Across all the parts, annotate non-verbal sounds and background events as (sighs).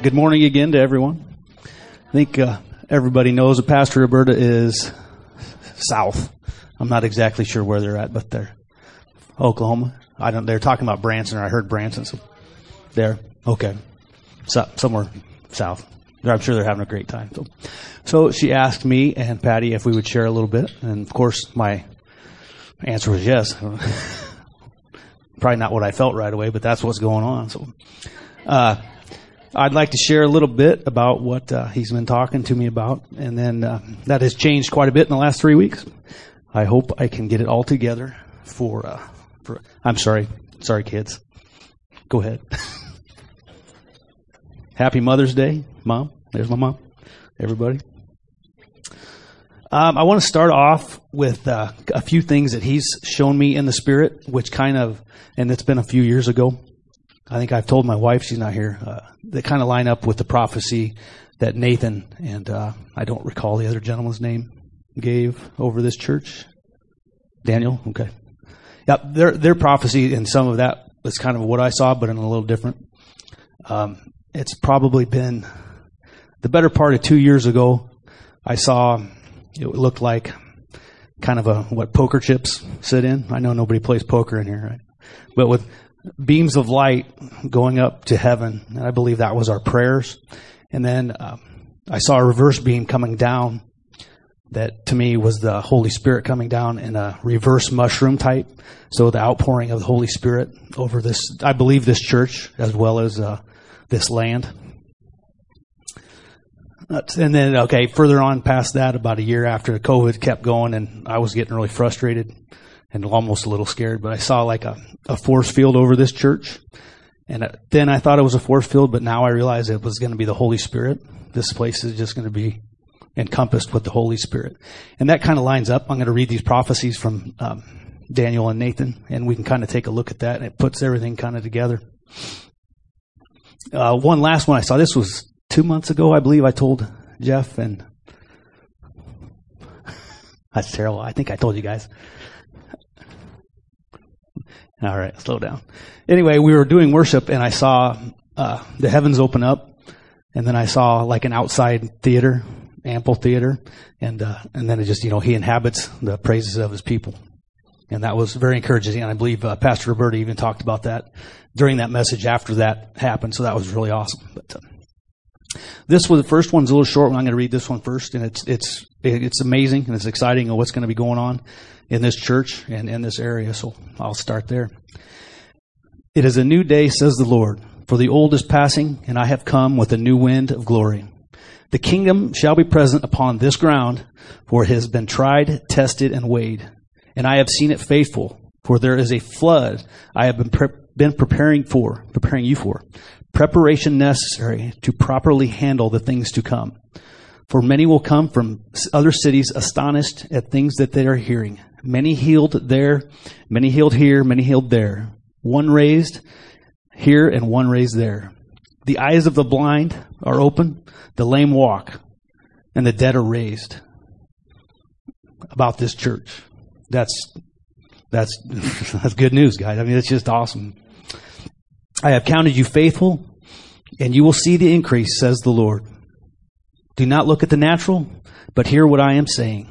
Good morning again to everyone. I think uh, everybody knows that Pastor Roberta is south. I'm not exactly sure where they're at, but they're Oklahoma. I don't. They're talking about Branson. Or I heard Branson. So there. Okay. So, somewhere south. I'm sure they're having a great time. So, so she asked me and Patty if we would share a little bit, and of course my answer was yes. (laughs) Probably not what I felt right away, but that's what's going on. So, uh, I'd like to share a little bit about what uh, he's been talking to me about, and then uh, that has changed quite a bit in the last three weeks. I hope I can get it all together for. Uh, for I'm sorry, sorry, kids. Go ahead. (laughs) Happy Mother's Day, Mom. There's my mom. Everybody. Um, I want to start off with uh, a few things that he's shown me in the spirit, which kind of, and it's been a few years ago. I think I've told my wife, she's not here, uh, kind of line up with the prophecy that Nathan and uh, I don't recall the other gentleman's name gave over this church. Daniel, okay. Yeah, their their prophecy and some of that was kind of what I saw, but in a little different. Um, it's probably been the better part of two years ago. I saw it looked like kind of a what poker chips sit in. I know nobody plays poker in here, right? But with beams of light going up to heaven. And I believe that was our prayers. And then uh, I saw a reverse beam coming down that to me was the Holy Spirit coming down in a reverse mushroom type. So the outpouring of the Holy Spirit over this, I believe this church as well as uh, this land. And then, okay, further on past that, about a year after COVID kept going and I was getting really frustrated and almost a little scared, but I saw like a, a force field over this church. And uh, then I thought it was a force field, but now I realize it was going to be the Holy Spirit. This place is just going to be encompassed with the Holy Spirit. And that kind of lines up. I'm going to read these prophecies from um, Daniel and Nathan, and we can kind of take a look at that, and it puts everything kind of together. Uh, one last one I saw. This was two months ago, I believe. I told Jeff, and (laughs) that's terrible. I think I told you guys. All right, slow down. Anyway, we were doing worship and I saw uh, the heavens open up, and then I saw like an outside theater, ample theater, and uh, and then it just you know he inhabits the praises of his people, and that was very encouraging. And I believe uh, Pastor Roberta even talked about that during that message after that happened, so that was really awesome. But uh, this was the first one's a little short. I'm going to read this one first, and it's it's it's amazing and it's exciting what's going to be going on in this church and in this area. So I'll start there. It is a new day, says the Lord, for the old is passing, and I have come with a new wind of glory. The kingdom shall be present upon this ground, for it has been tried, tested, and weighed. And I have seen it faithful, for there is a flood I have been, pre- been preparing for, preparing you for, preparation necessary to properly handle the things to come. For many will come from other cities astonished at things that they are hearing. Many healed there, many healed here, many healed there. One raised here and one raised there. The eyes of the blind are open, the lame walk, and the dead are raised. About this church. That's that's (laughs) that's good news, guys. I mean, it's just awesome. I have counted you faithful, and you will see the increase, says the Lord. Do not look at the natural, but hear what I am saying.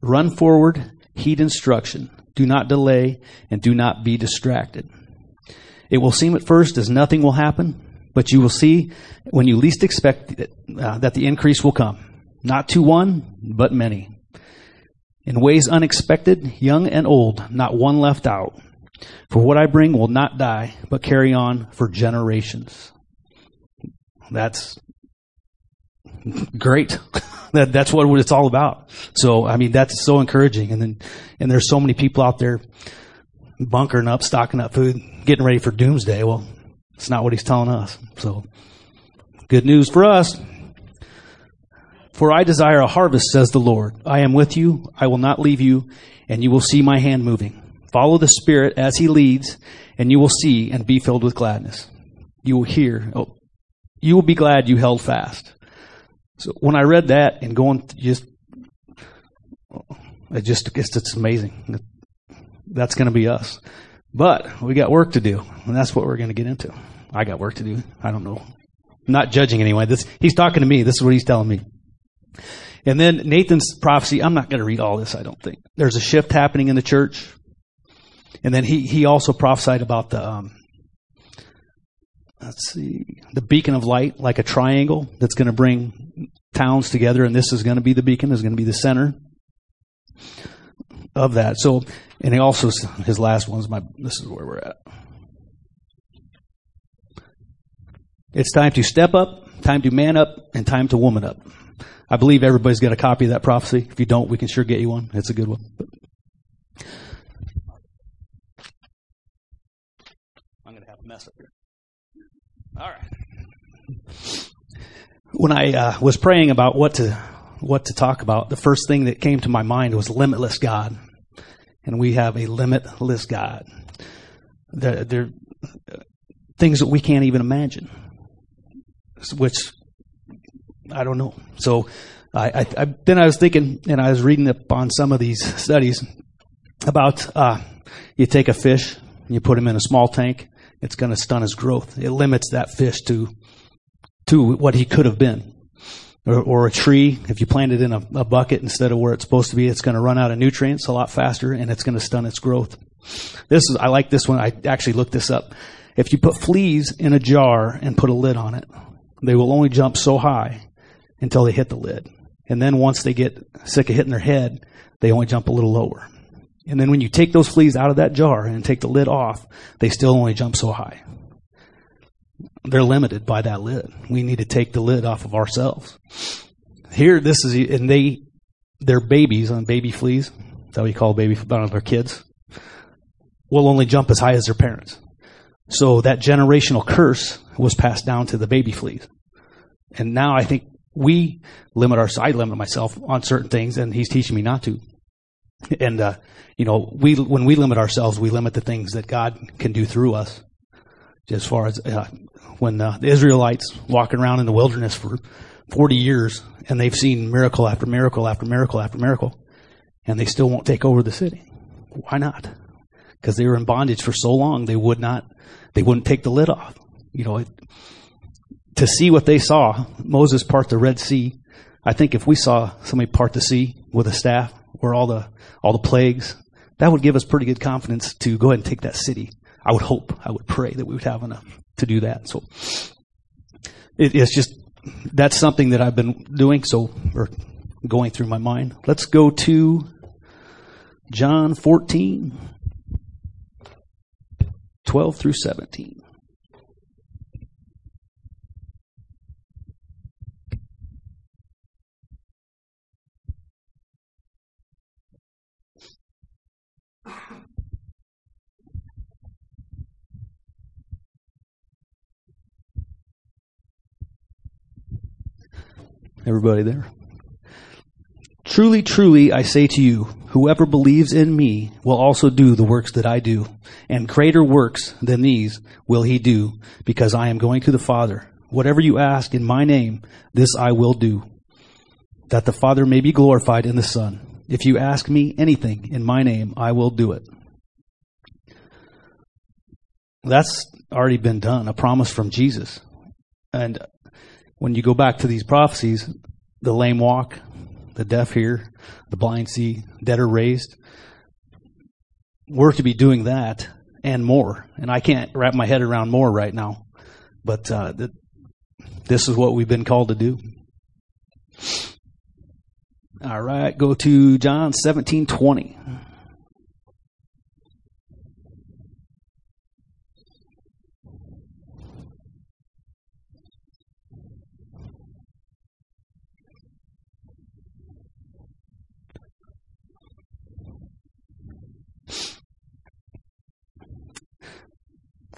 Run forward Heed instruction. Do not delay and do not be distracted. It will seem at first as nothing will happen, but you will see when you least expect it, uh, that the increase will come. Not to one, but many. In ways unexpected, young and old, not one left out. For what I bring will not die, but carry on for generations. That's great. (laughs) that that's what it's all about. So I mean that's so encouraging. And then and there's so many people out there bunkering up, stocking up food, getting ready for doomsday. Well, it's not what he's telling us. So good news for us. For I desire a harvest, says the Lord. I am with you. I will not leave you, and you will see my hand moving. Follow the Spirit as he leads, and you will see and be filled with gladness. You will hear. Oh, you will be glad you held fast. So when I read that and going just, it just it's, it's amazing. That's going to be us. But we got work to do, and that's what we're going to get into. I got work to do. I don't know. not judging anyway. This, he's talking to me. This is what he's telling me. And then Nathan's prophecy, I'm not going to read all this, I don't think. There's a shift happening in the church. And then he, he also prophesied about the, um, let's see, the beacon of light, like a triangle that's going to bring towns together. And this is going to be the beacon, is going to be the center of that. So, and he also, his last one's my, this is where we're at. It's time to step up, time to man up, and time to woman up. I believe everybody's got a copy of that prophecy. If you don't, we can sure get you one. It's a good one. But Mess up here. All right. When I uh, was praying about what to what to talk about, the first thing that came to my mind was limitless God, and we have a limitless God. There, there things that we can't even imagine, which I don't know. So I, I, I, then I was thinking, and I was reading up on some of these studies about uh, you take a fish, and you put him in a small tank, it's going to stun his growth. It limits that fish to to what he could have been. Or, or a tree, if you plant it in a, a bucket instead of where it's supposed to be, it's going to run out of nutrients a lot faster, and it's going to stun its growth. This is I like this one. I actually looked this up. If you put fleas in a jar and put a lid on it, they will only jump so high until they hit the lid. And then once they get sick of hitting their head, they only jump a little lower. And then when you take those fleas out of that jar and take the lid off, they still only jump so high. They're limited by that lid. We need to take the lid off of ourselves. Here, this is, and they, they're babies on baby fleas. That's how we call baby, I their kids. Will only jump as high as their parents. So that generational curse was passed down to the baby fleas. And now I think we limit our, I limit myself on certain things and he's teaching me not to. And, uh, you know, we, when we limit ourselves, we limit the things that God can do through us. As far as, uh, when uh, the Israelites walking around in the wilderness for 40 years and they've seen miracle after miracle after miracle after miracle and they still won't take over the city. Why not? Because they were in bondage for so long they would not, they wouldn't take the lid off. You know, it, to see what they saw, Moses part the Red Sea. I think if we saw somebody part the sea with a staff, where all the all the plagues, that would give us pretty good confidence to go ahead and take that city. I would hope, I would pray that we would have enough to do that. So it, it's just that's something that I've been doing. So or going through my mind. Let's go to John 14, 12 through 17. Everybody there? Truly, truly, I say to you, whoever believes in me will also do the works that I do, and greater works than these will he do, because I am going to the Father. Whatever you ask in my name, this I will do, that the Father may be glorified in the Son. If you ask me anything in my name, I will do it. That's already been done, a promise from Jesus. And when you go back to these prophecies, the lame walk, the deaf hear, the blind see, dead are raised. We're to be doing that and more. And I can't wrap my head around more right now. But uh, th- this is what we've been called to do. All right, go to John seventeen twenty.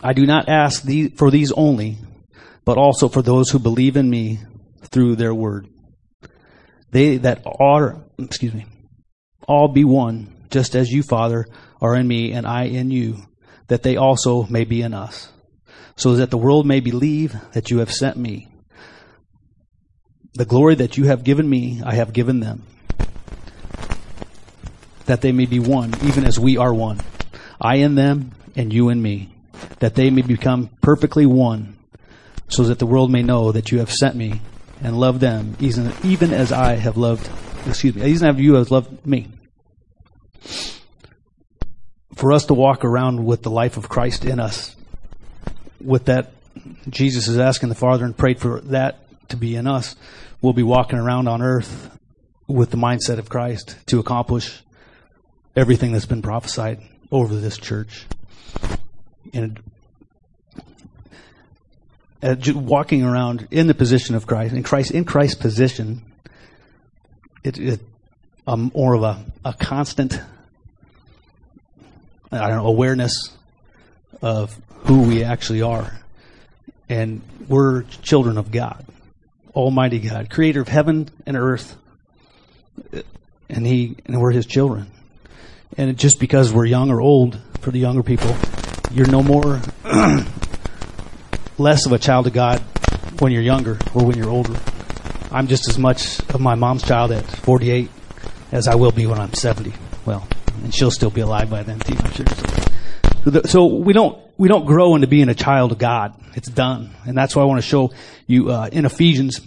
I do not ask for these only, but also for those who believe in me through their word. They that are, excuse me, all be one, just as you, Father, are in me and I in you, that they also may be in us, so that the world may believe that you have sent me. The glory that you have given me, I have given them, that they may be one, even as we are one. I in them and you in me that they may become perfectly one, so that the world may know that you have sent me and loved them, even, even as I have loved, excuse me, even as you have loved me. For us to walk around with the life of Christ in us, with that, Jesus is asking the Father and prayed for that to be in us. We'll be walking around on earth with the mindset of Christ to accomplish everything that's been prophesied over this church. And uh, walking around in the position of Christ, in Christ, in Christ's position, it, it um, more of a, a constant, I don't know, awareness of who we actually are. And we're children of God, Almighty God, creator of heaven and earth. And he, and we're his children. And just because we're young or old, for the younger people, you're no more (clears throat) less of a child of God when you're younger or when you're older. I'm just as much of my mom's child at 48 as I will be when I'm 70. Well, and she'll still be alive by then too, I'm sure. So, so we don't we don't grow into being a child of God. It's done, and that's why I want to show you uh, in Ephesians.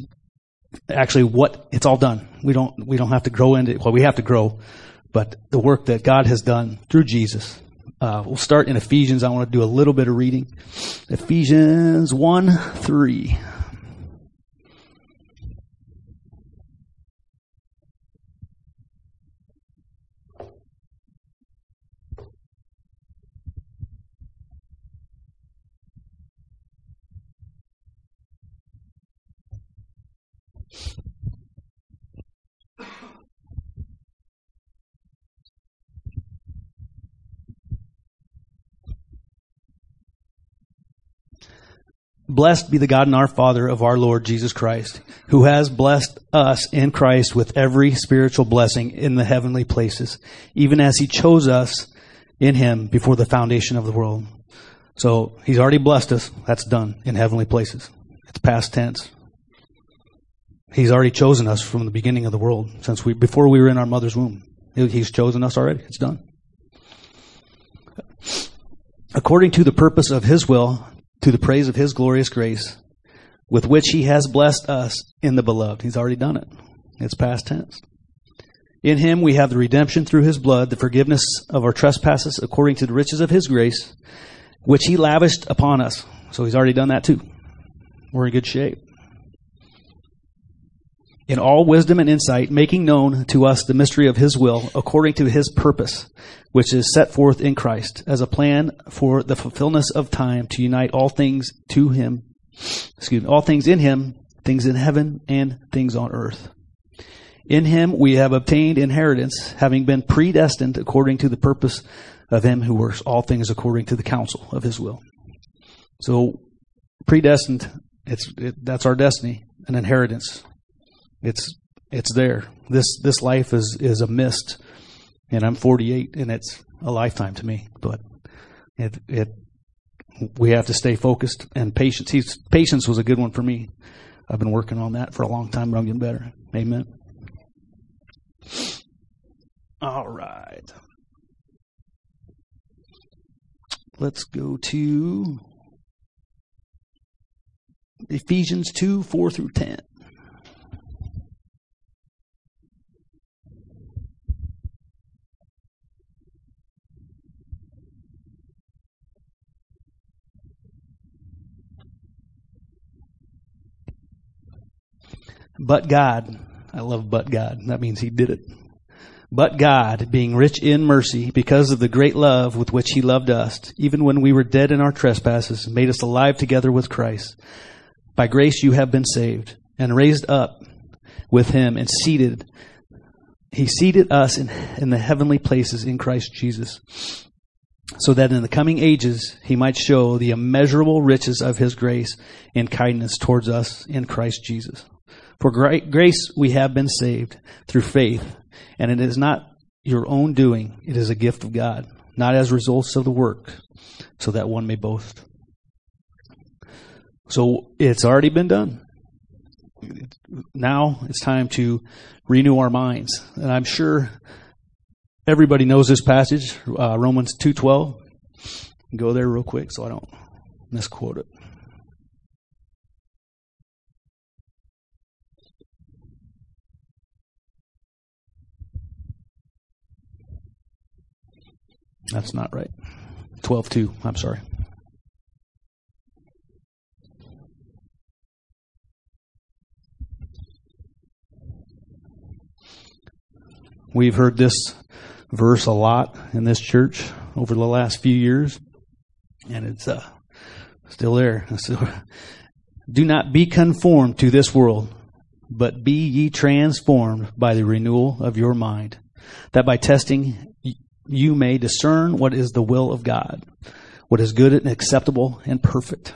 Actually, what it's all done. We don't we don't have to grow into well, we have to grow, but the work that God has done through Jesus uh, we'll start in Ephesians. I want to do a little bit of reading. Ephesians 1 3. Blessed be the God and our Father of our Lord Jesus Christ, who has blessed us in Christ with every spiritual blessing in the heavenly places, even as he chose us in him before the foundation of the world. So he's already blessed us. That's done in heavenly places. It's past tense. He's already chosen us from the beginning of the world, since we before we were in our mother's womb. He's chosen us already. It's done. According to the purpose of his will, to the praise of his glorious grace, with which he has blessed us in the beloved. He's already done it. It's past tense. In him we have the redemption through his blood, the forgiveness of our trespasses according to the riches of his grace, which he lavished upon us. So he's already done that too. We're in good shape. In all wisdom and insight, making known to us the mystery of his will according to his purpose, which is set forth in Christ as a plan for the fulfillment of time to unite all things to him, excuse me, all things in him, things in heaven and things on earth. In him we have obtained inheritance, having been predestined according to the purpose of him who works all things according to the counsel of his will. So, predestined, it's, it, that's our destiny, an inheritance. It's, it's there. This, this life is, is a mist and I'm 48, and it's a lifetime to me. But it, it, we have to stay focused and patience. He's, patience was a good one for me. I've been working on that for a long time, but I'm getting better. Amen. All right. Let's go to Ephesians 2 4 through 10. But God, I love but God. That means He did it. But God, being rich in mercy, because of the great love with which He loved us, even when we were dead in our trespasses, made us alive together with Christ. By grace you have been saved, and raised up with Him, and seated. He seated us in, in the heavenly places in Christ Jesus, so that in the coming ages He might show the immeasurable riches of His grace and kindness towards us in Christ Jesus. For grace we have been saved through faith, and it is not your own doing, it is a gift of God, not as results of the work, so that one may boast. So it's already been done. Now it's time to renew our minds. And I'm sure everybody knows this passage, uh, Romans 2.12. Go there real quick so I don't misquote it. That's not right. 12.2. I'm sorry. We've heard this verse a lot in this church over the last few years, and it's uh, still there. (laughs) Do not be conformed to this world, but be ye transformed by the renewal of your mind, that by testing you may discern what is the will of God, what is good and acceptable and perfect.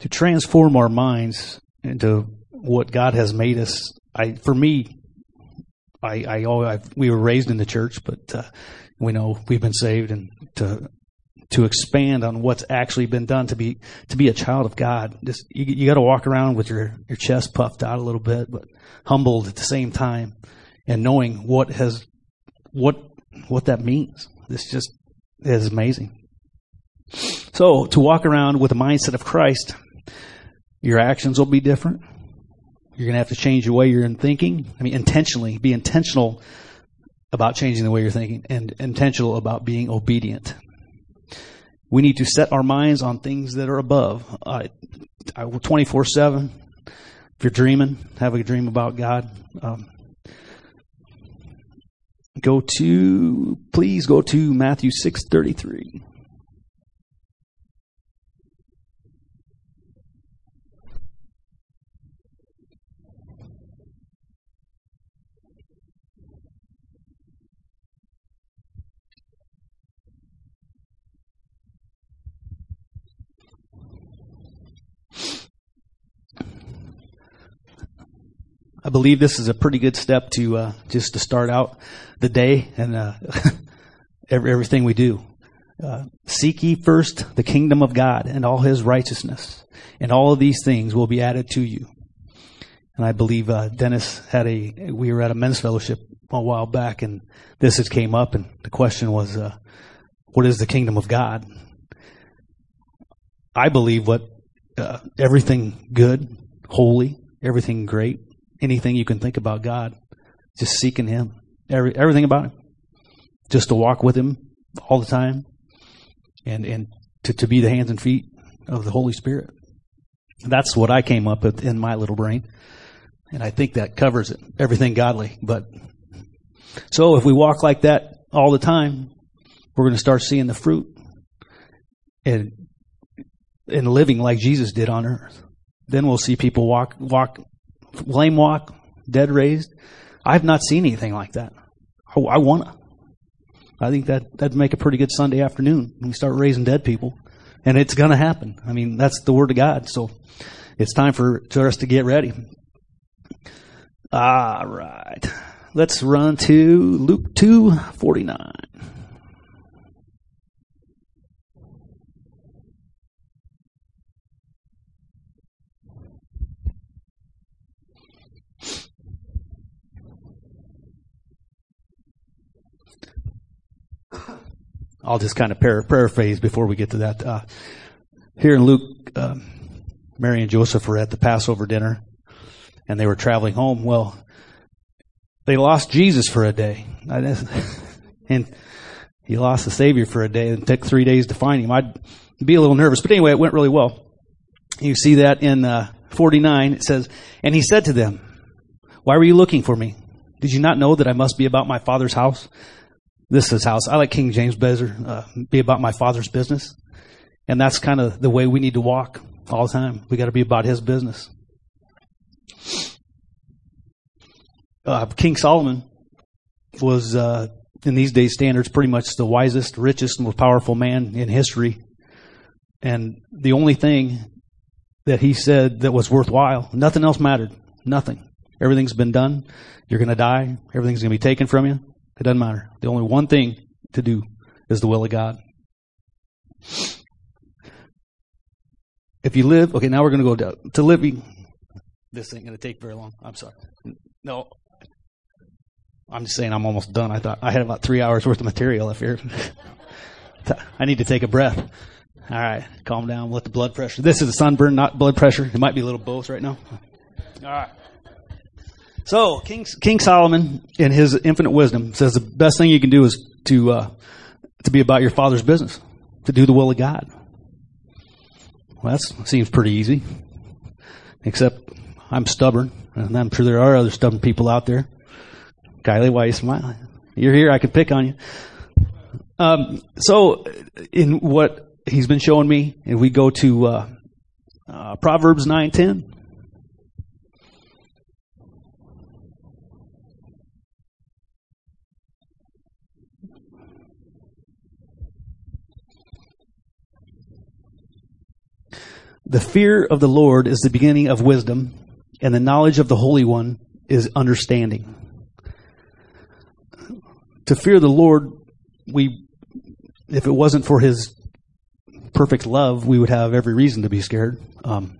To transform our minds into what God has made us, I for me, I, I, I we were raised in the church, but uh, we know we've been saved, and to to expand on what's actually been done to be to be a child of God. Just you, you got to walk around with your your chest puffed out a little bit, but humbled at the same time, and knowing what has what what that means. This just is amazing. So to walk around with the mindset of Christ, your actions will be different. You're going to have to change the way you're in thinking. I mean, intentionally, be intentional about changing the way you're thinking and intentional about being obedient. We need to set our minds on things that are above. Uh, 24 7. If you're dreaming, have a dream about God. Um, go to, please go to Matthew 6 I believe this is a pretty good step to uh, just to start out the day and uh, (laughs) every, everything we do. Uh, seek ye first the kingdom of God and all His righteousness, and all of these things will be added to you. And I believe uh, Dennis had a. We were at a men's fellowship a while back, and this had came up, and the question was, uh, "What is the kingdom of God?" I believe what uh, everything good, holy, everything great, anything you can think about God. Just seeking Him. Every, everything about Him. Just to walk with Him all the time. And, and to, to be the hands and feet of the Holy Spirit. That's what I came up with in my little brain. And I think that covers it. Everything godly. But so if we walk like that all the time, we're going to start seeing the fruit and and living like Jesus did on earth. Then we'll see people walk walk lame walk, dead raised. I've not seen anything like that. I, want to. I think that that'd make a pretty good Sunday afternoon when we start raising dead people, and it's going to happen. I mean, that's the word of God. So it's time for, for us to get ready. All right, let's run to Luke two forty nine. I'll just kind of paraphrase before we get to that. Uh, here in Luke, uh, Mary and Joseph were at the Passover dinner, and they were traveling home. Well, they lost Jesus for a day, (laughs) and he lost the Savior for a day, and took three days to find him. I'd be a little nervous, but anyway, it went really well. You see that in uh, 49. It says, "And he said to them, Why were you looking for me? Did you not know that I must be about my Father's house?" This is house. I like King James better. Uh, be about my father's business, and that's kind of the way we need to walk all the time. We got to be about His business. Uh, King Solomon was, uh, in these days' standards, pretty much the wisest, richest, most powerful man in history, and the only thing that he said that was worthwhile, nothing else mattered. Nothing. Everything's been done. You're going to die. Everything's going to be taken from you. It doesn't matter. The only one thing to do is the will of God. If you live, okay, now we're going to go to, to living. This ain't going to take very long. I'm sorry. No, I'm just saying I'm almost done. I thought I had about three hours worth of material up here. (laughs) I need to take a breath. All right, calm down. Let the blood pressure. This is a sunburn, not blood pressure. It might be a little both right now. All right. So King King Solomon, in his infinite wisdom, says the best thing you can do is to uh, to be about your father's business, to do the will of God. Well, that seems pretty easy, except I'm stubborn, and I'm sure there are other stubborn people out there. Kylie, why are you smiling? You're here. I could pick on you. Um, so, in what he's been showing me, and we go to uh, uh, Proverbs nine ten. The fear of the Lord is the beginning of wisdom, and the knowledge of the Holy One is understanding. To fear the Lord, we, if it wasn't for His perfect love, we would have every reason to be scared. Um,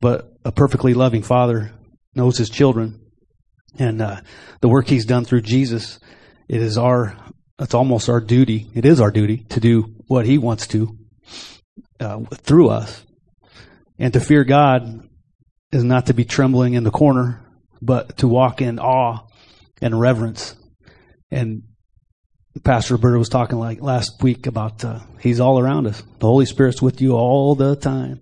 but a perfectly loving Father knows His children, and uh, the work He's done through Jesus, it is our, it's almost our duty. It is our duty to do what He wants to uh, through us. And to fear God is not to be trembling in the corner, but to walk in awe and reverence. And Pastor Roberta was talking like last week about uh, He's all around us. The Holy Spirit's with you all the time.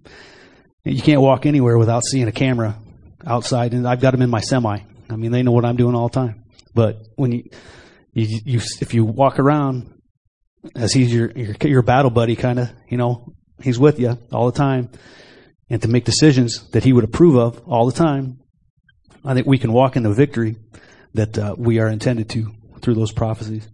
And you can't walk anywhere without seeing a camera outside. And I've got them in my semi. I mean, they know what I'm doing all the time. But when you, you, you if you walk around as He's your your, your battle buddy, kind of, you know, He's with you all the time and to make decisions that He would approve of all the time, I think we can walk in the victory that uh, we are intended to through those prophecies.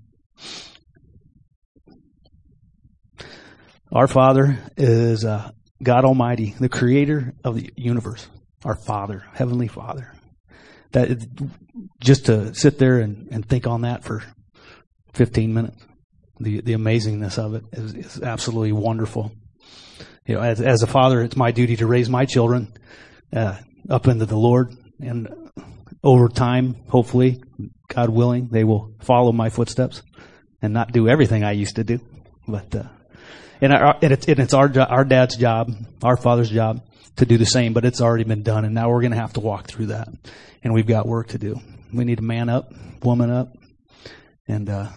Our Father is uh, God Almighty, the creator of the universe, our Father, Heavenly Father. That just to sit there and, and think on that for 15 minutes, the the amazingness of it is, is absolutely wonderful you know, as, as a father, it's my duty to raise my children uh, up into the Lord, and over time, hopefully, God willing, they will follow my footsteps and not do everything I used to do. But uh, and, our, and, it's, and it's our our dad's job, our father's job, to do the same. But it's already been done, and now we're going to have to walk through that, and we've got work to do. We need to man up, woman up, and uh,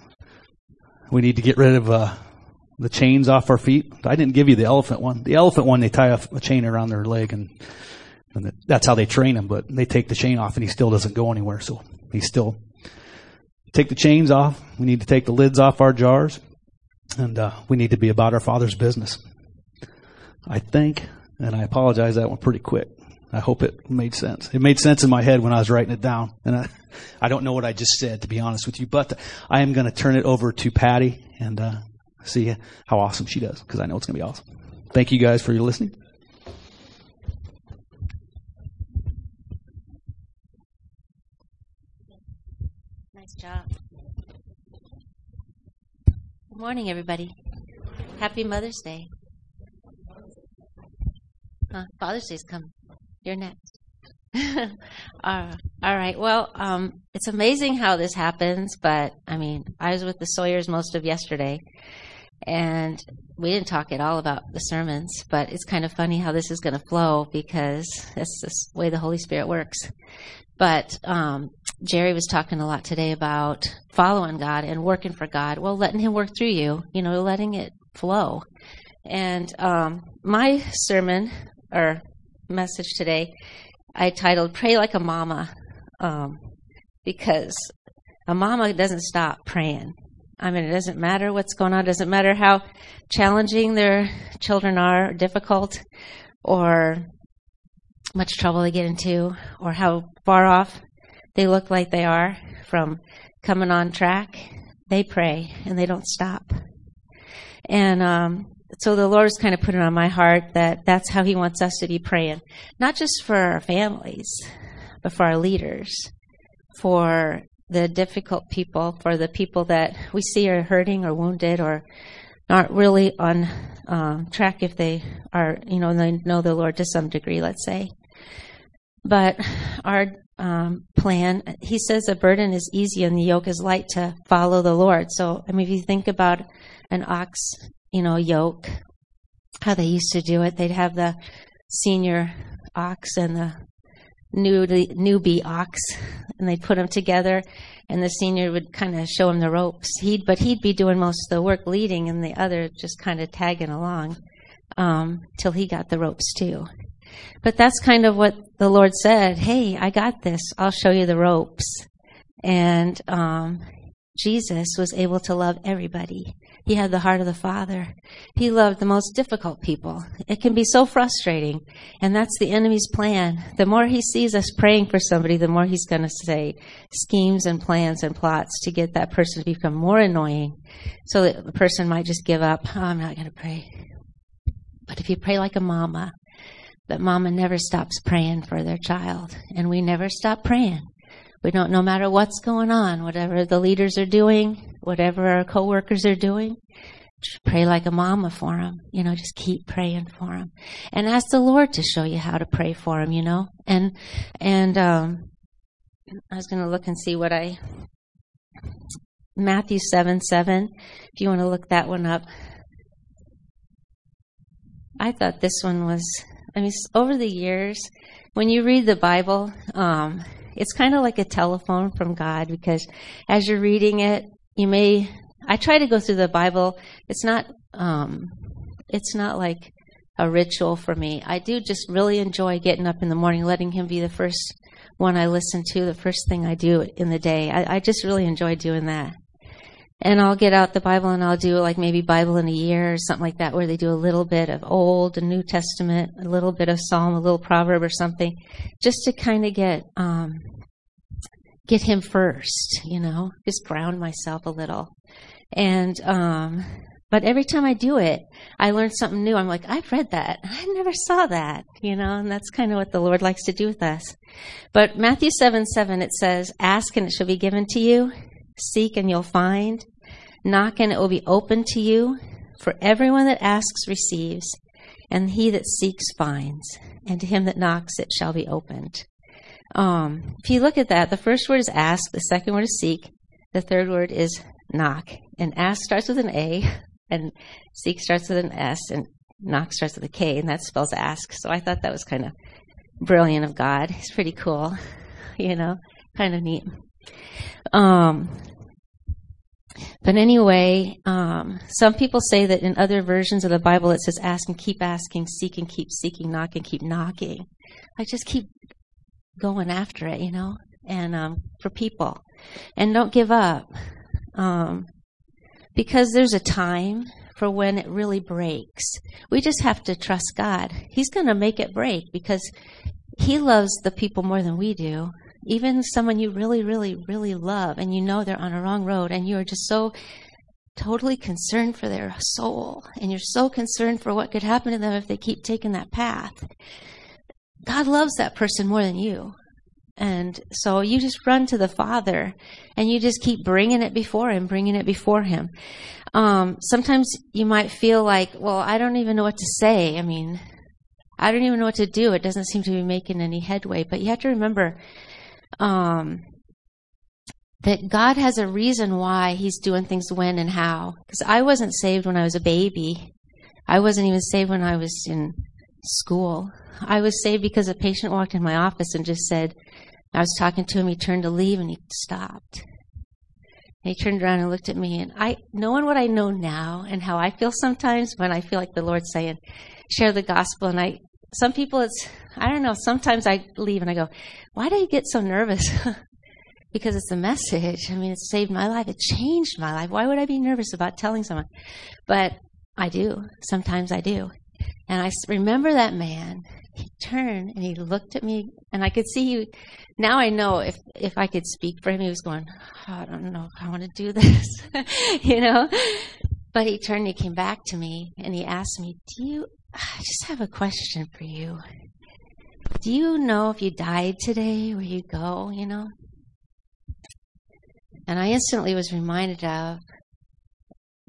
we need to get rid of uh, the chains off our feet. I didn't give you the elephant one. The elephant one, they tie a, a chain around their leg, and, and the, that's how they train him. But they take the chain off, and he still doesn't go anywhere. So he's still take the chains off. We need to take the lids off our jars, and uh, we need to be about our Father's business. I think, and I apologize, that went pretty quick. I hope it made sense. It made sense in my head when I was writing it down, and I, I don't know what I just said to be honest with you. But I am going to turn it over to Patty, and uh, see how awesome she does because I know it's going to be awesome. Thank you guys for your listening. Nice job. Good morning, everybody. Happy Mother's Day. Huh? Father's Day's coming. You're next. (laughs) uh, all right. Well, um, it's amazing how this happens, but I mean, I was with the Sawyers most of yesterday, and we didn't talk at all about the sermons, but it's kind of funny how this is going to flow because that's the way the Holy Spirit works. But um, Jerry was talking a lot today about following God and working for God. Well, letting Him work through you, you know, letting it flow. And um, my sermon or message today, I titled "Pray Like a Mama," um, because a mama doesn't stop praying. I mean, it doesn't matter what's going on. It doesn't matter how challenging their children are, difficult, or much trouble they get into, or how far off they look like they are from coming on track. They pray and they don't stop. And um, so the Lord's kind of put it on my heart that that's how He wants us to be praying, not just for our families, but for our leaders, for the difficult people, for the people that we see are hurting or wounded or not really on um, track if they are, you know, they know the Lord to some degree, let's say. But our um, plan, he says the burden is easy and the yoke is light to follow the Lord. So, I mean, if you think about an ox, you know, yoke, how they used to do it, they'd have the senior ox and the new newbie ox, and they'd put them together, and the senior would kind of show him the ropes. He'd but he'd be doing most of the work leading, and the other just kind of tagging along um, till he got the ropes too. But that's kind of what the Lord said. Hey, I got this. I'll show you the ropes. And um, Jesus was able to love everybody. He had the heart of the Father. He loved the most difficult people. It can be so frustrating, and that's the enemy's plan. The more he sees us praying for somebody, the more he's going to say schemes and plans and plots to get that person to become more annoying, so that the person might just give up. Oh, I'm not going to pray. But if you pray like a mama, that mama never stops praying for their child, and we never stop praying. We don't, no matter what's going on, whatever the leaders are doing, whatever our coworkers are doing, just pray like a mama for them. You know, just keep praying for them, and ask the Lord to show you how to pray for them. You know, and and um, I was going to look and see what I Matthew seven seven. If you want to look that one up, I thought this one was. I mean, over the years, when you read the Bible, um, it's kind of like a telephone from God because as you're reading it, you may. I try to go through the Bible. It's not. Um, it's not like a ritual for me. I do just really enjoy getting up in the morning, letting Him be the first one I listen to, the first thing I do in the day. I, I just really enjoy doing that and I'll get out the Bible and I'll do like maybe Bible in a year or something like that, where they do a little bit of Old and New Testament, a little bit of Psalm, a little proverb or something, just to kind of get um, get Him first, you know, just ground myself a little. And um, but every time I do it, I learn something new. I'm like, I've read that. I never saw that, you know, and that's kind of what the Lord likes to do with us. But Matthew 7 7, it says, Ask and it shall be given to you. Seek and you'll find. Knock and it will be open to you. For everyone that asks receives, and he that seeks finds, and to him that knocks it shall be opened. Um, if you look at that, the first word is ask, the second word is seek, the third word is knock. And ask starts with an A, and seek starts with an S, and knock starts with a K, and that spells ask. So I thought that was kind of brilliant of God. It's pretty cool, (laughs) you know, kind of neat. Um, but anyway, um, some people say that in other versions of the Bible it says ask and keep asking, seek and keep seeking, knock and keep knocking. Like just keep going after it, you know, and um, for people. And don't give up. Um, because there's a time for when it really breaks. We just have to trust God. He's going to make it break because He loves the people more than we do even someone you really, really, really love and you know they're on a wrong road and you are just so totally concerned for their soul and you're so concerned for what could happen to them if they keep taking that path. God loves that person more than you. And so you just run to the Father and you just keep bringing it before Him, bringing it before Him. Um, sometimes you might feel like, well, I don't even know what to say. I mean, I don't even know what to do. It doesn't seem to be making any headway. But you have to remember um, that God has a reason why He's doing things when and how. Because I wasn't saved when I was a baby. I wasn't even saved when I was in school. I was saved because a patient walked in my office and just said, I was talking to him, he turned to leave and he stopped. And he turned around and looked at me and I knowing what I know now and how I feel sometimes when I feel like the Lord's saying, share the gospel and I some people it's I don't know, sometimes I leave and I go, Why do you get so nervous? (laughs) because it's a message. I mean, it saved my life. It changed my life. Why would I be nervous about telling someone? But I do. Sometimes I do. And I remember that man. He turned and he looked at me, and I could see he. Now I know if if I could speak for him, he was going, oh, I don't know if I want to do this, (laughs) you know. But he turned and he came back to me and he asked me, Do you I just have a question for you. Do you know if you died today, where you go, you know? And I instantly was reminded of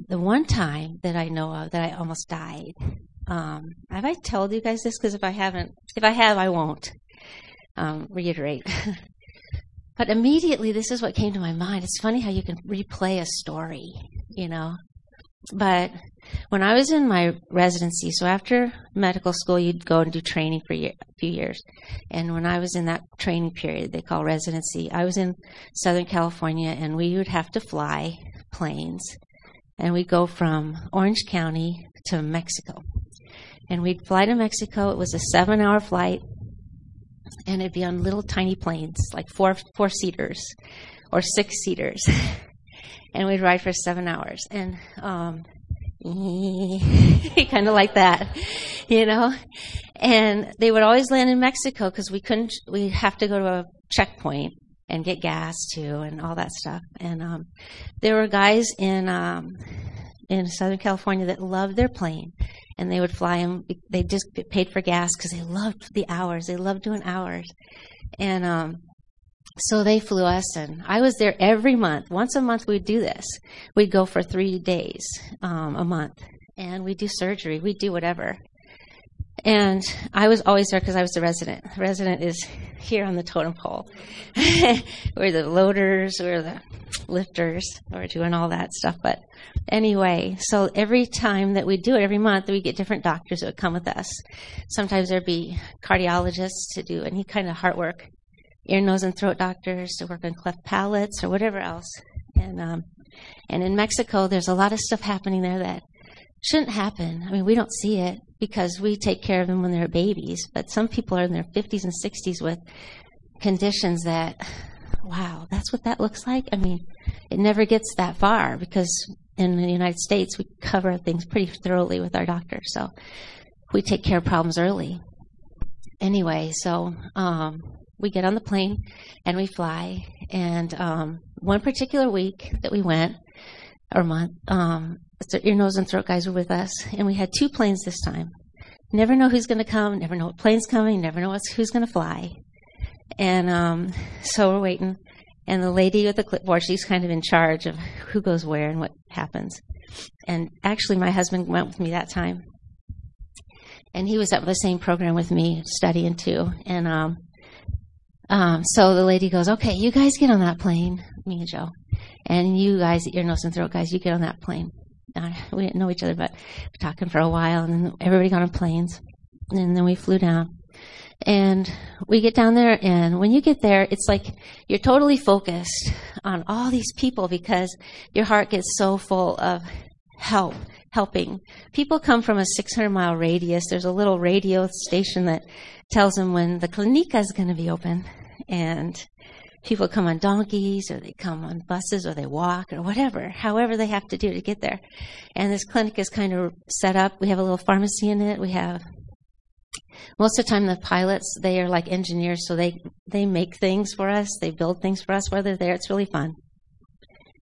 the one time that I know of that I almost died. Um, have I told you guys this? Because if I haven't, if I have, I won't um, reiterate. (laughs) but immediately, this is what came to my mind. It's funny how you can replay a story, you know. But when I was in my residency, so after medical school, you'd go and do training for a few years. And when I was in that training period, they call residency, I was in Southern California, and we would have to fly planes. And we'd go from Orange County to Mexico. And we'd fly to Mexico. It was a seven hour flight, and it'd be on little tiny planes, like four four seaters or six seaters. (laughs) and we'd ride for seven hours. And um, (laughs) kind of like that, you know. And they would always land in Mexico because we couldn't. We have to go to a checkpoint and get gas too, and all that stuff. And um, there were guys in um, in Southern California that loved their plane, and they would fly them. They just paid for gas because they loved the hours. They loved doing hours, and um, so they flew us, and I was there every month. Once a month, we'd do this. We'd go for three days um, a month, and we'd do surgery. We'd do whatever. And I was always there because I was the resident. The resident is here on the totem pole. (laughs) we're the loaders, we're the lifters, we're doing all that stuff. But anyway, so every time that we do it, every month, we get different doctors that would come with us. Sometimes there'd be cardiologists to do any kind of heart work ear, nose, and throat doctors to work on cleft palates or whatever else. And um, and in Mexico, there's a lot of stuff happening there that shouldn't happen. I mean, we don't see it because we take care of them when they're babies. But some people are in their 50s and 60s with conditions that, wow, that's what that looks like. I mean, it never gets that far because in the United States we cover things pretty thoroughly with our doctors. So we take care of problems early. Anyway, so um, we get on the plane and we fly. And um, one particular week that we went, or month, um, ear, nose, and throat guys were with us, and we had two planes this time. Never know who's going to come, never know what plane's coming, never know who's going to fly. And um, so we're waiting, and the lady with the clipboard, she's kind of in charge of who goes where and what happens. And actually, my husband went with me that time, and he was at the same program with me studying too. And um, um, so the lady goes, okay, you guys get on that plane, me and Joe, and you guys, ear, nose, and throat guys, you get on that plane. Uh, (laughs) we didn't know each other, but we're talking for a while, and then everybody got on planes, and then we flew down. And we get down there, and when you get there, it's like you're totally focused on all these people because your heart gets so full of help, helping. People come from a 600 mile radius. There's a little radio station that tells them when the clinica is going to be open and people come on donkeys or they come on buses or they walk or whatever, however they have to do to get there. And this clinic is kind of set up. We have a little pharmacy in it. We have most of the time the pilots they are like engineers, so they they make things for us. They build things for us while they're there. It's really fun.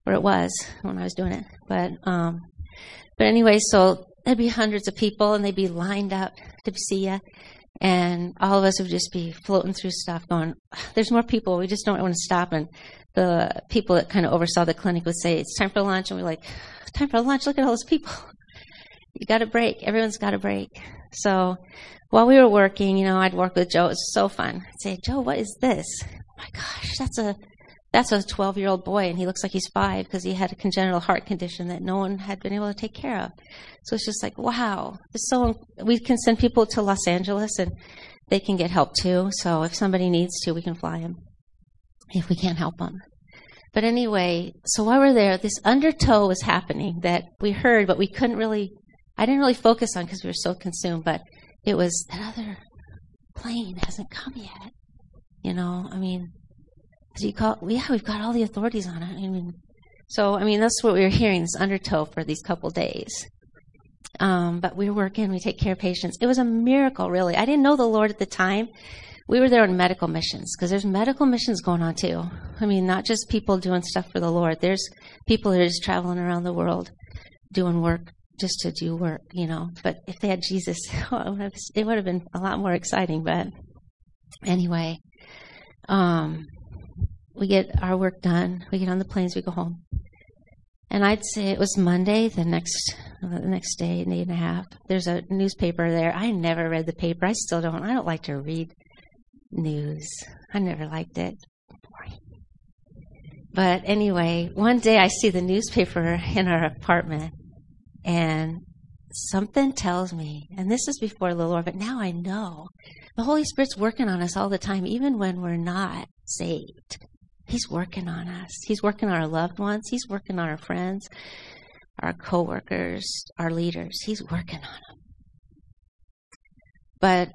Or it was when I was doing it. But um, but anyway, so there'd be hundreds of people and they'd be lined up to see you and all of us would just be floating through stuff going (sighs) there's more people. We just don't want to stop. And the people that kind of oversaw the clinic would say it's time for lunch. And we're like time for lunch. Look at all those people. (laughs) You got a break. Everyone's got a break. So while we were working you know i'd work with joe. It was so fun. I'd say joe what is this? Oh my gosh that's a that's a 12 year old boy and he looks like he's five because he had a congenital heart condition that no one had been able to take care of. So it's just like wow. It's so we can send people to los angeles and they can get help too. So if somebody needs to we can fly them if we can't help them but anyway so while we're there this undertow was happening that we heard but we couldn't really i didn't really focus on because we were so consumed but it was that other plane hasn't come yet. You know i mean call, yeah, we've got all the authorities on it. I mean, so I mean, that's what we were hearing this undertow for these couple days. Um, but we work in, we take care of patients. It was a miracle, really. I didn't know the Lord at the time. We were there on medical missions because there's medical missions going on too. I mean, not just people doing stuff for the Lord. There's people that are just traveling around the world doing work just to do work, you know. But if they had Jesus, (laughs) it would have been a lot more exciting. But anyway, um, we get our work done. We get on the planes. We go home. And I'd say it was Monday, the next the next day, day and a half. There's a newspaper there. I never read the paper. I still don't. I don't like to read news. I never liked it. But anyway, one day I see the newspaper in our apartment, And something tells me, and this is before the Lord, but now I know the Holy Spirit's working on us all the time, even when we're not saved. He's working on us. He's working on our loved ones. He's working on our friends, our coworkers, our leaders. He's working on them. But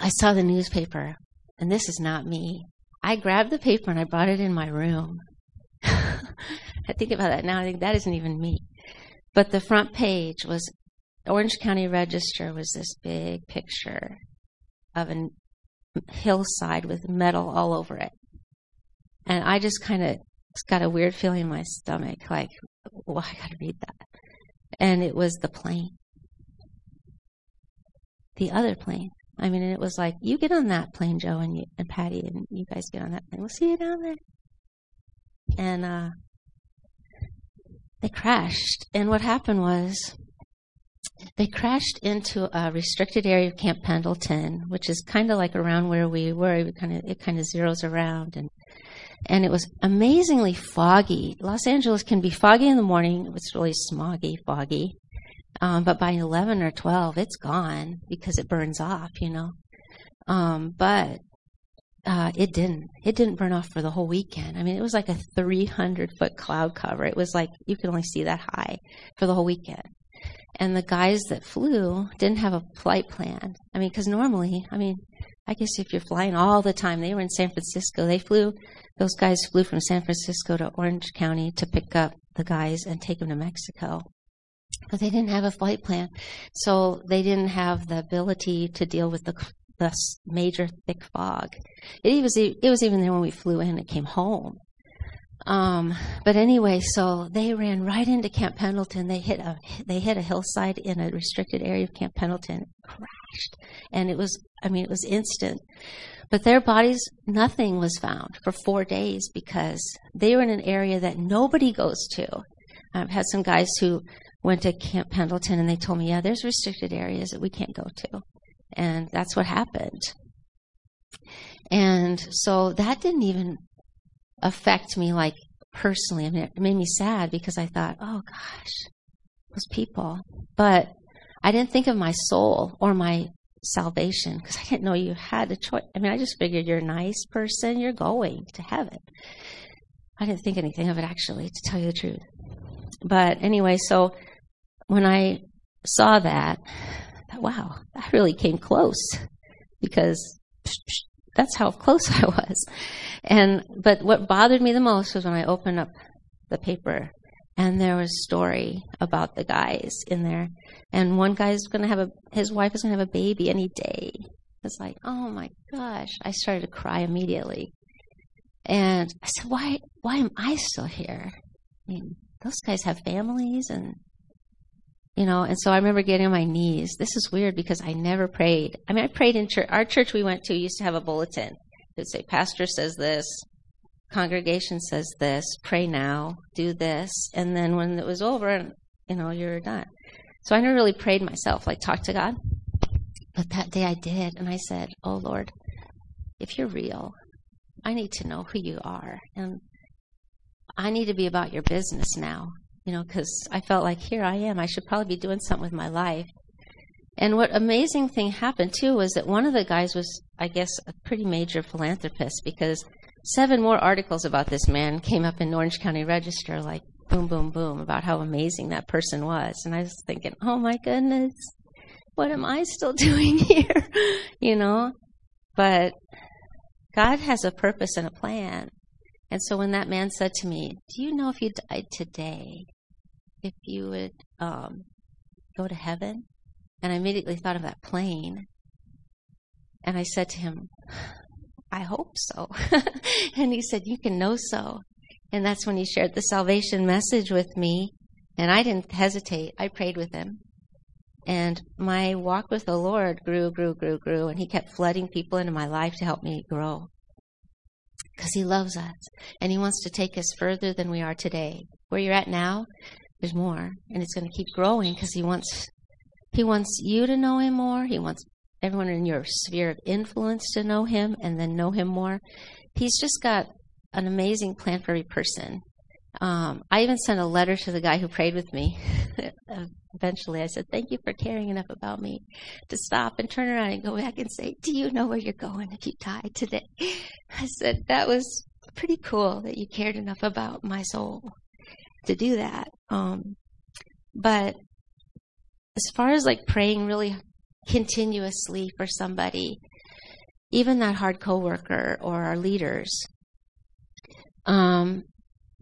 I saw the newspaper, and this is not me. I grabbed the paper and I brought it in my room. (laughs) I think about that now. I think that isn't even me. But the front page was Orange County Register was this big picture of a hillside with metal all over it. And I just kind of got a weird feeling in my stomach, like, well, I got to read that. And it was the plane. The other plane. I mean, and it was like, you get on that plane, Joe and, you, and Patty, and you guys get on that plane. We'll see you down there. And uh, they crashed. And what happened was they crashed into a restricted area of Camp Pendleton, which is kind of like around where we were. It kind of it kind of zeroes around, and and it was amazingly foggy. Los Angeles can be foggy in the morning. It's really smoggy, foggy, um, but by eleven or twelve, it's gone because it burns off, you know. Um, but uh, it didn't. It didn't burn off for the whole weekend. I mean, it was like a 300 foot cloud cover. It was like you could only see that high for the whole weekend. And the guys that flew didn't have a flight plan. I mean, because normally, I mean, I guess if you're flying all the time, they were in San Francisco. They flew, those guys flew from San Francisco to Orange County to pick up the guys and take them to Mexico. But they didn't have a flight plan. So they didn't have the ability to deal with the the major thick fog. It was it was even there when we flew in and came home. Um, but anyway, so they ran right into Camp Pendleton. They hit a they hit a hillside in a restricted area of Camp Pendleton, crashed, and it was I mean it was instant. But their bodies, nothing was found for four days because they were in an area that nobody goes to. I've had some guys who went to Camp Pendleton and they told me, yeah, there's restricted areas that we can't go to. And that's what happened. And so that didn't even affect me like personally. I mean, it made me sad because I thought, oh gosh, those people. But I didn't think of my soul or my salvation because I didn't know you had a choice. I mean, I just figured you're a nice person, you're going to heaven. I didn't think anything of it actually, to tell you the truth. But anyway, so when I saw that, I thought, wow, that really came close because that's how close (laughs) I was. And but what bothered me the most was when I opened up the paper and there was a story about the guys in there. And one guy's to have a his wife is to have a baby any day. It's like, "Oh my gosh." I started to cry immediately. And I said, "Why why am I still here?" I mean, those guys have families and you know and so i remember getting on my knees. This is weird because i never prayed. I mean i prayed in church our church we went to used to have a bulletin it would say pastor says this congregation says this pray now do this and then when it was over you know you're done. So i never really prayed myself like talk to god. But that day i did and i said oh lord if you're real i need to know who you are and i need to be about your business now you know, because I felt like here I am. I should probably be doing something with my life. And what amazing thing happened too was that one of the guys was, I guess, a pretty major philanthropist because seven more articles about this man came up in Orange County Register, like boom, boom, boom, about how amazing that person was. And I was thinking, oh my goodness, what am I still (laughs) doing here? (laughs) you know? But God has a purpose and a plan. And so when that man said to me, Do you know if you died today, if you would um, go to heaven? And I immediately thought of that plane. And I said to him, I hope so. (laughs) and he said, You can know so. And that's when he shared the salvation message with me. And I didn't hesitate. I prayed with him. And my walk with the Lord grew, grew, grew, grew. And he kept flooding people into my life to help me grow because He loves us and He wants to take us further than we are today. Where you're at now, there's more, and it's going to keep growing because He wants He wants you to know Him more. He wants everyone in your sphere of influence to know Him and then know Him more. He's just got an amazing plan for every person. Um, I even sent a letter to the guy who prayed with me. (laughs) Eventually, I said, Thank you for caring enough about me to stop and turn around and go back and say, Do you know where you're going if you die today? I said, That was pretty cool that you cared enough about my soul to do that. Um, but as far as like praying really continuously for somebody, even that hard coworker or our leaders, um,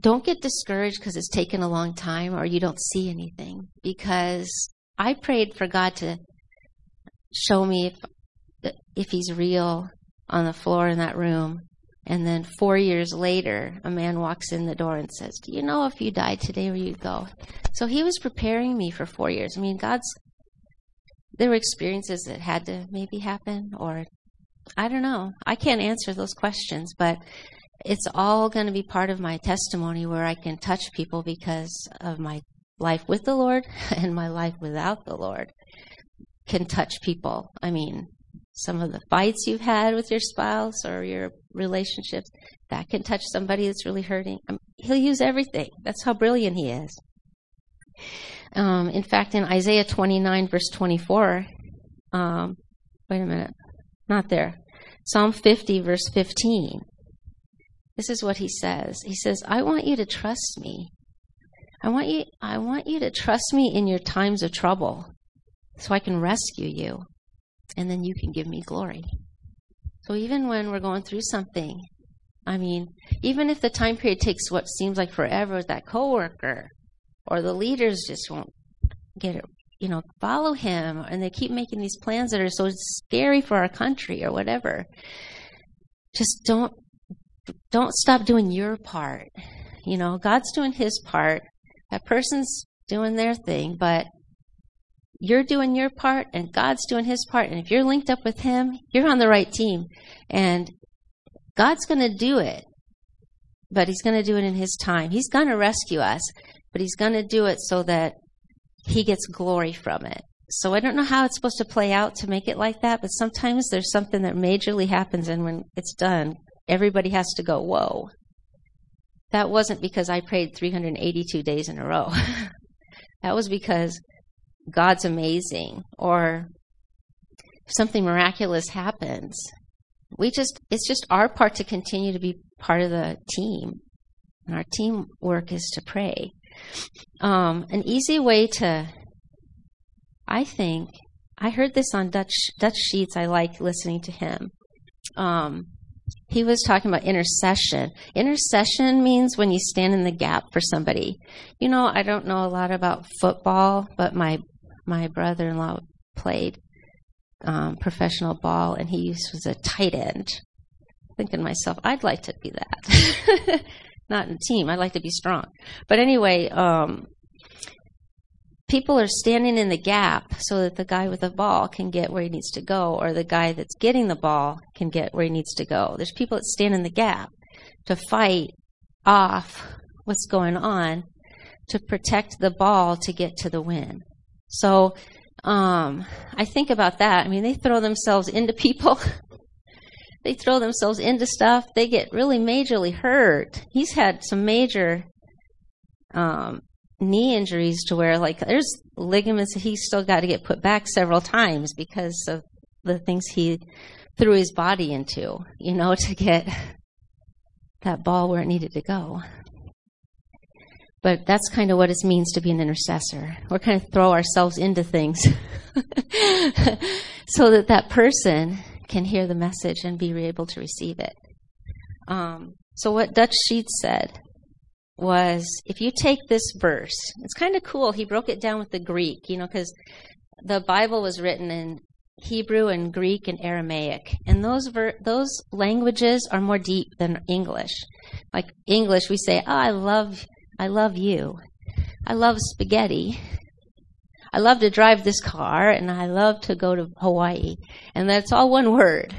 don't get discouraged because it's taken a long time or you don't see anything. Because I prayed for God to show me if if He's real on the floor in that room. And then four years later, a man walks in the door and says, "Do you know if you died today, where you'd go?" So He was preparing me for four years. I mean, God's there were experiences that had to maybe happen, or I don't know. I can't answer those questions, but it's all going to be part of my testimony where I can touch people because of my life with the Lord (laughs) and my life without the Lord can touch people. I mean, some of the fights you've had with your spouse or your relationships, that can touch somebody that's really hurting. I mean, he'll use everything. That's how brilliant he is. Um, in fact, in Isaiah 29, verse 24, um, wait a minute, not there. Psalm 50, verse 15. This is what he says. He says, I want you to trust me. I want you, I want you to trust me in your times of trouble so I can rescue you and then you can give me glory. So even when we're going through something, I mean, even if the time period takes what seems like forever with that coworker or the leaders just won't get it, you know, follow him and they keep making these plans that are so scary for our country or whatever. Just don't don't stop doing your part. You know, God's doing his part. That person's doing their thing, but you're doing your part and God's doing his part. And if you're linked up with him, you're on the right team. And God's going to do it, but he's going to do it in his time. He's going to rescue us, but he's going to do it so that he gets glory from it. So I don't know how it's supposed to play out to make it like that, but sometimes there's something that majorly happens, and when it's done, everybody has to go, whoa. That wasn't because I prayed 382 days in a row. (laughs) that was because God's amazing or something miraculous happens. We just, it's just our part to continue to be part of the team. And our teamwork is to pray. Um, an easy way to, I think, I heard this on Dutch Dutch Sheets. I like listening to him. Um, he was talking about intercession. Intercession means when you stand in the gap for somebody. You know, I don't know a lot about football, but my my brother-in-law played um, professional ball, and he was a tight end. Thinking myself, I'd like to be that. (laughs) Not in a team. I'd like to be strong. But anyway, um, people are standing in the gap so that the guy with the ball can get where he needs to go, or the guy that's getting the ball can get where he needs to go. There's people that stand in the gap to fight off what's going on to protect the ball to get to the win. So um, I think about that. I mean, they throw themselves into people. (laughs) they throw themselves into stuff. They get really majorly hurt. He's had some major um, knee injuries to where, like, there's ligaments he's still got to get put back several times because of the things he threw his body into, you know, (laughs) to get that ball where it needed to go. But that's kind of what it means to be an intercessor. We're kind of throw ourselves into things (laughs) so that that person can hear the message and be able to receive it. Um, so what Dutch Sheets said was, if you take this verse, it's kind of cool. He broke it down with the Greek, you know, because the Bible was written in Hebrew and Greek and Aramaic, and those ver- those languages are more deep than English. Like English, we say, "Oh, I love." I love you. I love spaghetti. I love to drive this car and I love to go to Hawaii. And that's all one word.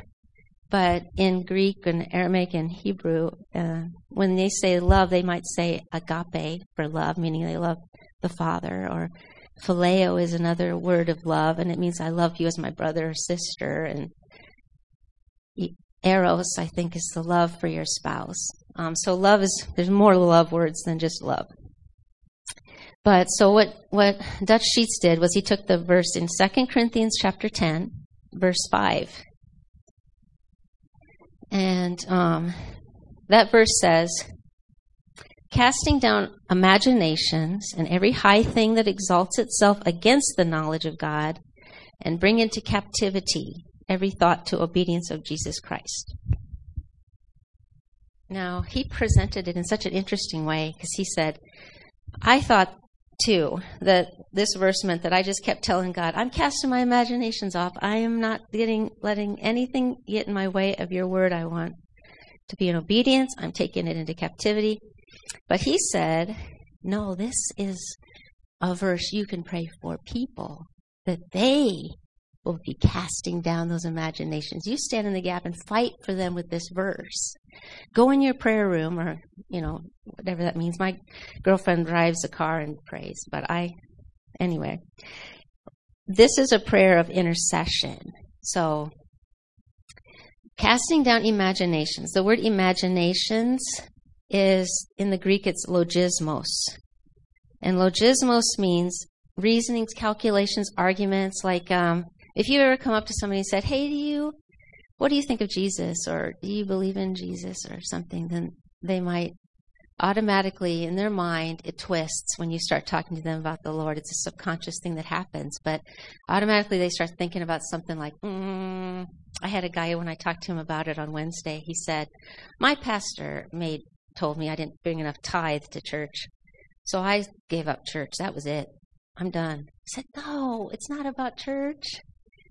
But in Greek and Aramaic and Hebrew, uh, when they say love, they might say agape for love, meaning they love the Father, or phileo is another word of love, and it means I love you as my brother or sister. And eros, I think, is the love for your spouse. Um, so love is there's more love words than just love. But so what what Dutch Sheets did was he took the verse in 2 Corinthians chapter 10, verse 5. And um, that verse says, casting down imaginations and every high thing that exalts itself against the knowledge of God, and bring into captivity every thought to obedience of Jesus Christ. Now, he presented it in such an interesting way because he said, I thought too that this verse meant that I just kept telling God, I'm casting my imaginations off. I am not getting letting anything get in my way of your word. I want to be in obedience. I'm taking it into captivity. But he said, No, this is a verse you can pray for people that they will be casting down those imaginations. You stand in the gap and fight for them with this verse. Go in your prayer room or, you know, whatever that means. My girlfriend drives a car and prays, but I, anyway. This is a prayer of intercession. So, casting down imaginations. The word imaginations is, in the Greek, it's logismos. And logismos means reasonings, calculations, arguments, like, um, if you ever come up to somebody and said, "Hey, do you what do you think of Jesus or do you believe in Jesus or something?" then they might automatically in their mind it twists when you start talking to them about the Lord. It's a subconscious thing that happens, but automatically they start thinking about something like, mm. I had a guy when I talked to him about it on Wednesday. He said, "My pastor made told me I didn't bring enough tithe to church, so I gave up church. That was it. I'm done." I said, "No, it's not about church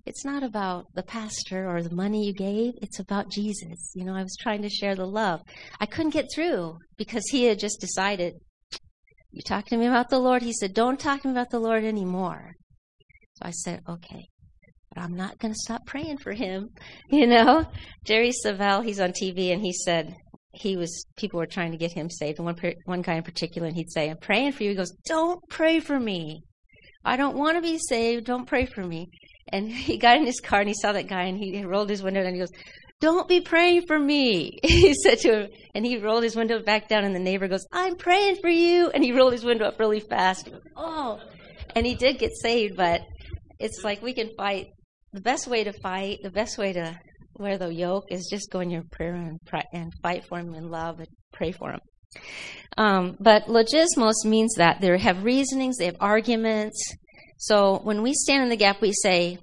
it's not about the pastor or the money you gave. It's about Jesus. You know, I was trying to share the love. I couldn't get through because he had just decided, you talk to me about the Lord? He said, don't talk to me about the Lord anymore. So I said, okay, but I'm not going to stop praying for him. (laughs) You know, Jerry Savelle, he's on TV and he said, he was people were trying to get him saved and one one guy in particular and he'd say i'm praying for you he goes don't pray for me i don't want to be saved don't pray for me and (laughs) he got in his car and he saw that guy and he rolled his window down and he goes, Don't be praying for me. (laughs) he said to him, and he rolled his window back down and the neighbor goes, I'm praying for you. And he rolled his window up really fast. Oh. And he did get saved, but it's like we can fight. The best way to fight, the best way to wear the yoke is just go in your prayer and, pray, and fight for him in love and pray for him. Um, but logismos means that they have reasonings, they have arguments, so when we stand in the gap, we say,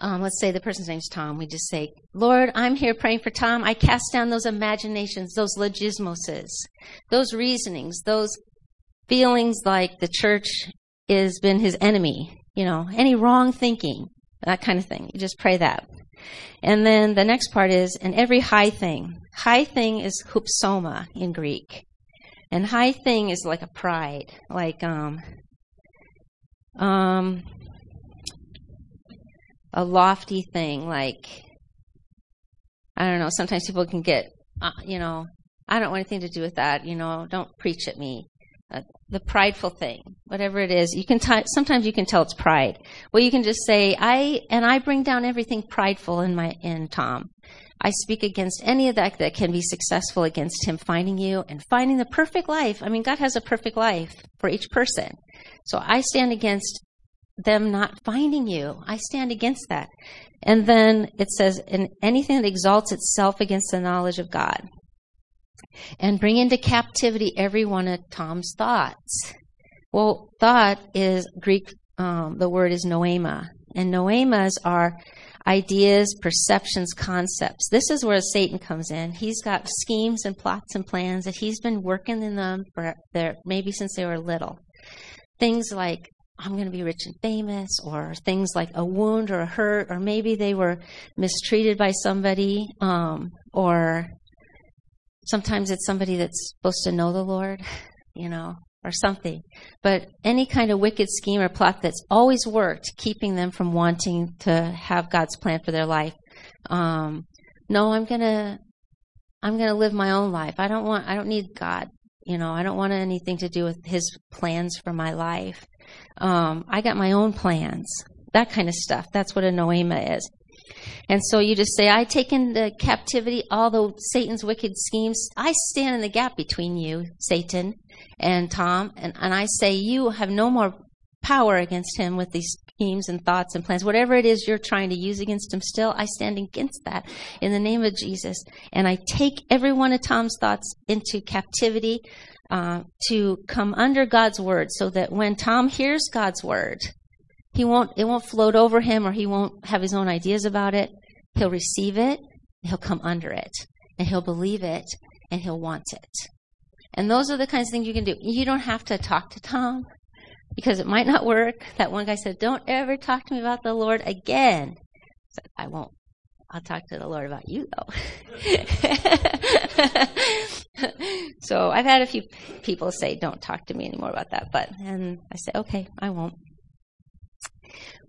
um, let's say the person's name's Tom. We just say, Lord, I'm here praying for Tom. I cast down those imaginations, those logismoses, those reasonings, those feelings like the church has been his enemy, you know, any wrong thinking, that kind of thing. You just pray that. And then the next part is, and every high thing. High thing is hupsoma in Greek. And high thing is like a pride, like um, um, a lofty thing like I don't know. Sometimes people can get, uh, you know, I don't want anything to do with that. You know, don't preach at me. Uh, the prideful thing, whatever it is, you can. T- sometimes you can tell it's pride. Well, you can just say, "I and I bring down everything prideful in my in Tom. I speak against any of that that can be successful against him finding you and finding the perfect life. I mean, God has a perfect life for each person. So I stand against them not finding you. I stand against that. And then it says, and anything that exalts itself against the knowledge of God. And bring into captivity every one of Tom's thoughts. Well, thought is Greek, um, the word is noema. And noemas are ideas, perceptions, concepts. This is where Satan comes in. He's got schemes and plots and plans that he's been working in them for their, maybe since they were little things like I'm going to be rich and famous, or things like a wound or a hurt, or maybe they were mistreated by somebody, um, or sometimes it's somebody that's supposed to know the Lord, (laughs) you know, or something. But any kind of wicked scheme or plot that's always worked, keeping them from wanting to have God's plan for their life. Um, no, I'm gonna, I'm gonna live my own life. I don't want, I don't need God you know, I don't want anything to do with his plans for my life. Um, I got my own plans. That kind of stuff. That's what a noema is. And so you just say, I take into captivity all the Satan's wicked schemes. I stand in the gap between you, Satan, and Tom, and, and I say, you have no more power against him with these schemes and thoughts and plans. Whatever it is you're trying to use against him still, I stand against that in the name of Jesus. And I take every one of Tom's thoughts into captivity uh, to come under God's word so that when Tom hears God's word, he won't, it won't float over him or he won't have his own ideas about it. He'll receive it, he'll come under it, and he'll believe it, and he'll want it. And those are the kinds of things you can do. You don't have to talk to Tom because it might not work. That one guy said, Don't ever talk to me about the Lord again. I said, I won't. I'll talk to the Lord about you, though. (laughs) so I've had a few people say, Don't talk to me anymore about that. But, and I say, Okay, I won't.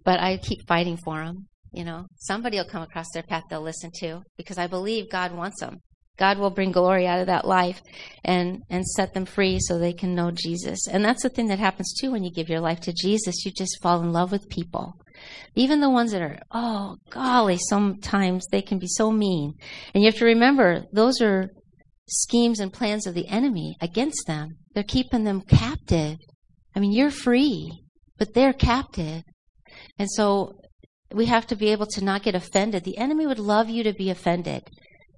But I keep fighting for them. You know, somebody will come across their path they'll listen to because I believe God wants them. God will bring glory out of that life and, and set them free so they can know Jesus. And that's the thing that happens too when you give your life to Jesus. You just fall in love with people. Even the ones that are, oh, golly, sometimes they can be so mean. And you have to remember, those are schemes and plans of the enemy against them. They're keeping them captive. I mean, you're free, but they're captive. And so we have to be able to not get offended. The enemy would love you to be offended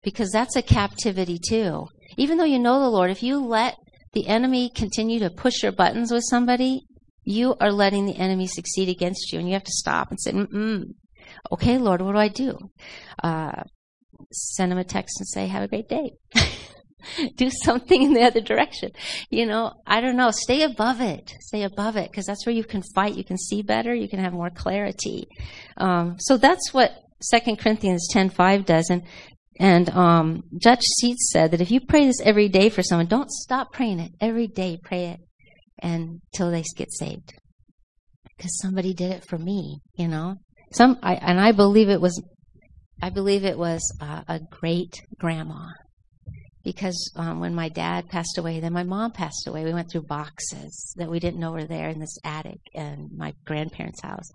because that's a captivity too. Even though you know the Lord, if you let the enemy continue to push your buttons with somebody, you are letting the enemy succeed against you. And you have to stop and say, mm okay, Lord, what do I do? Uh, send him a text and say, have a great day. (laughs) (laughs) do something in the other direction. You know, I don't know. Stay above it. Stay above it because that's where you can fight. You can see better. You can have more clarity. Um, so that's what Second Corinthians ten five does. And and um, Dutch Sheets said that if you pray this every day for someone, don't stop praying it every day. Pray it until they get saved. Because somebody did it for me. You know, some I, and I believe it was. I believe it was uh, a great grandma because um, when my dad passed away, then my mom passed away. We went through boxes that we didn't know were there in this attic in my grandparents' house.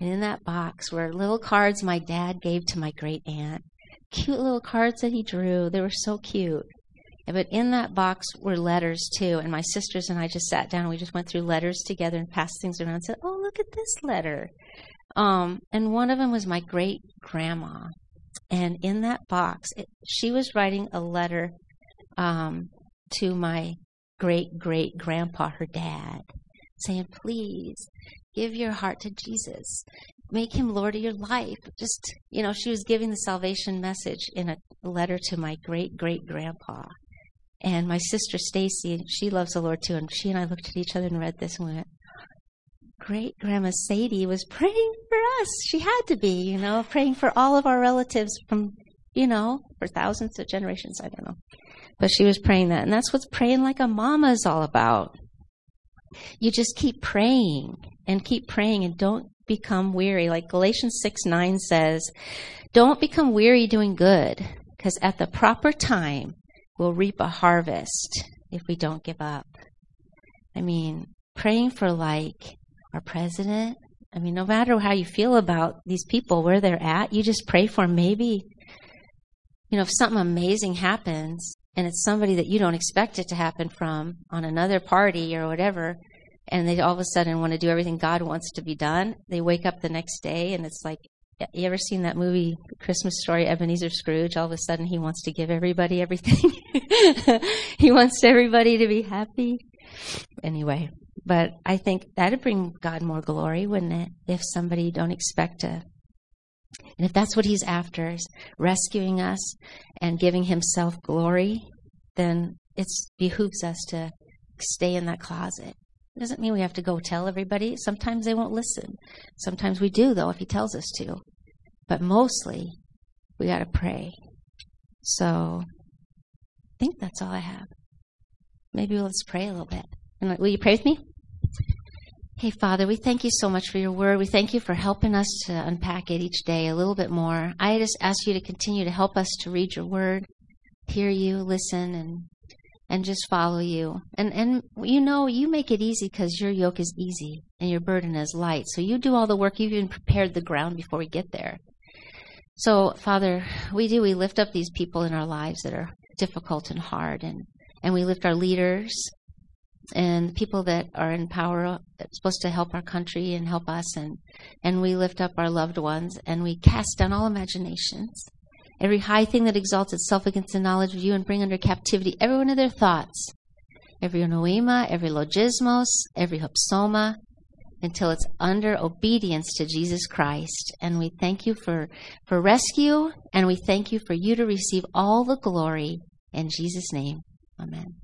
And in that box were little cards my dad gave to my great aunt. Cute little cards that he drew. They were so cute. But in that box were letters too. And my sisters and I just sat down and we just went through letters together and passed things around and said, Oh, look at this letter. Um, and one of them was my great grandma. And in that box, it, she was writing a letter um, to my great great grandpa, her dad, saying, Please give your heart to Jesus. Make him Lord of your life. Just, you know, she was giving the salvation message in a letter to my great great grandpa. And my sister Stacy, she loves the Lord too, and she and I looked at each other and read this and went, Great Grandma Sadie was praying for us. She had to be, you know, praying for all of our relatives from, you know, for thousands of generations. I don't know. But she was praying that. And that's what praying like a mama is all about. You just keep praying and keep praying and don't become weary. Like Galatians 6 9 says, don't become weary doing good, because at the proper time, we'll reap a harvest if we don't give up. I mean, praying for like our president. I mean, no matter how you feel about these people, where they're at, you just pray for them. Maybe, you know, if something amazing happens, and it's somebody that you don't expect it to happen from on another party or whatever, and they all of a sudden want to do everything God wants to be done, they wake up the next day and it's like, you ever seen that movie, Christmas Story, Ebenezer Scrooge? All of a sudden he wants to give everybody everything. (laughs) he wants everybody to be happy. Anyway, but I think that'd bring God more glory, wouldn't it? If somebody you don't expect to and if that's what he's after, rescuing us and giving himself glory, then it behooves us to stay in that closet. It doesn't mean we have to go tell everybody. Sometimes they won't listen. Sometimes we do, though, if he tells us to. But mostly, we got to pray. So, I think that's all I have. Maybe let's pray a little bit. Will you pray with me? Hey, Father, we thank you so much for your word. We thank you for helping us to unpack it each day a little bit more. I just ask you to continue to help us to read your word, hear you, listen, and and just follow you. And and you know, you make it easy because your yoke is easy and your burden is light. So you do all the work. You've even prepared the ground before we get there. So, Father, we do. We lift up these people in our lives that are difficult and hard, and, and we lift our leaders and people that are in power that's supposed to help our country and help us, and, and we lift up our loved ones, and we cast down all imaginations, every high thing that exalts itself against the knowledge of you, and bring under captivity every one of their thoughts, every noema, every logismos, every hopsoma, until it's under obedience to Jesus Christ. And we thank you for, for rescue, and we thank you for you to receive all the glory. In Jesus' name, amen.